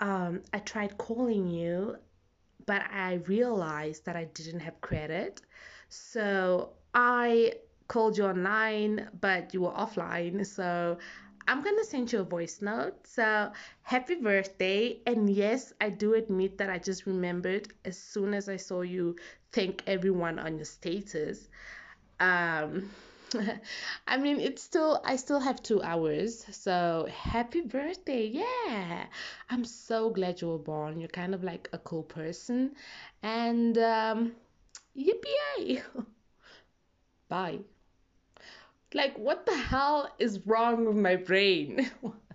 um, I tried calling you, but I realized that I didn't have credit. So I called you online, but you were offline. So I'm gonna send you a voice note. So happy birthday. And yes, I do admit that I just remembered as soon as I saw you thank everyone on your status. Um, I mean, it's still, I still have two hours. So happy birthday. Yeah. I'm so glad you were born. You're kind of like a cool person. And um, yippee! Bye. Like, what the hell is wrong with my brain?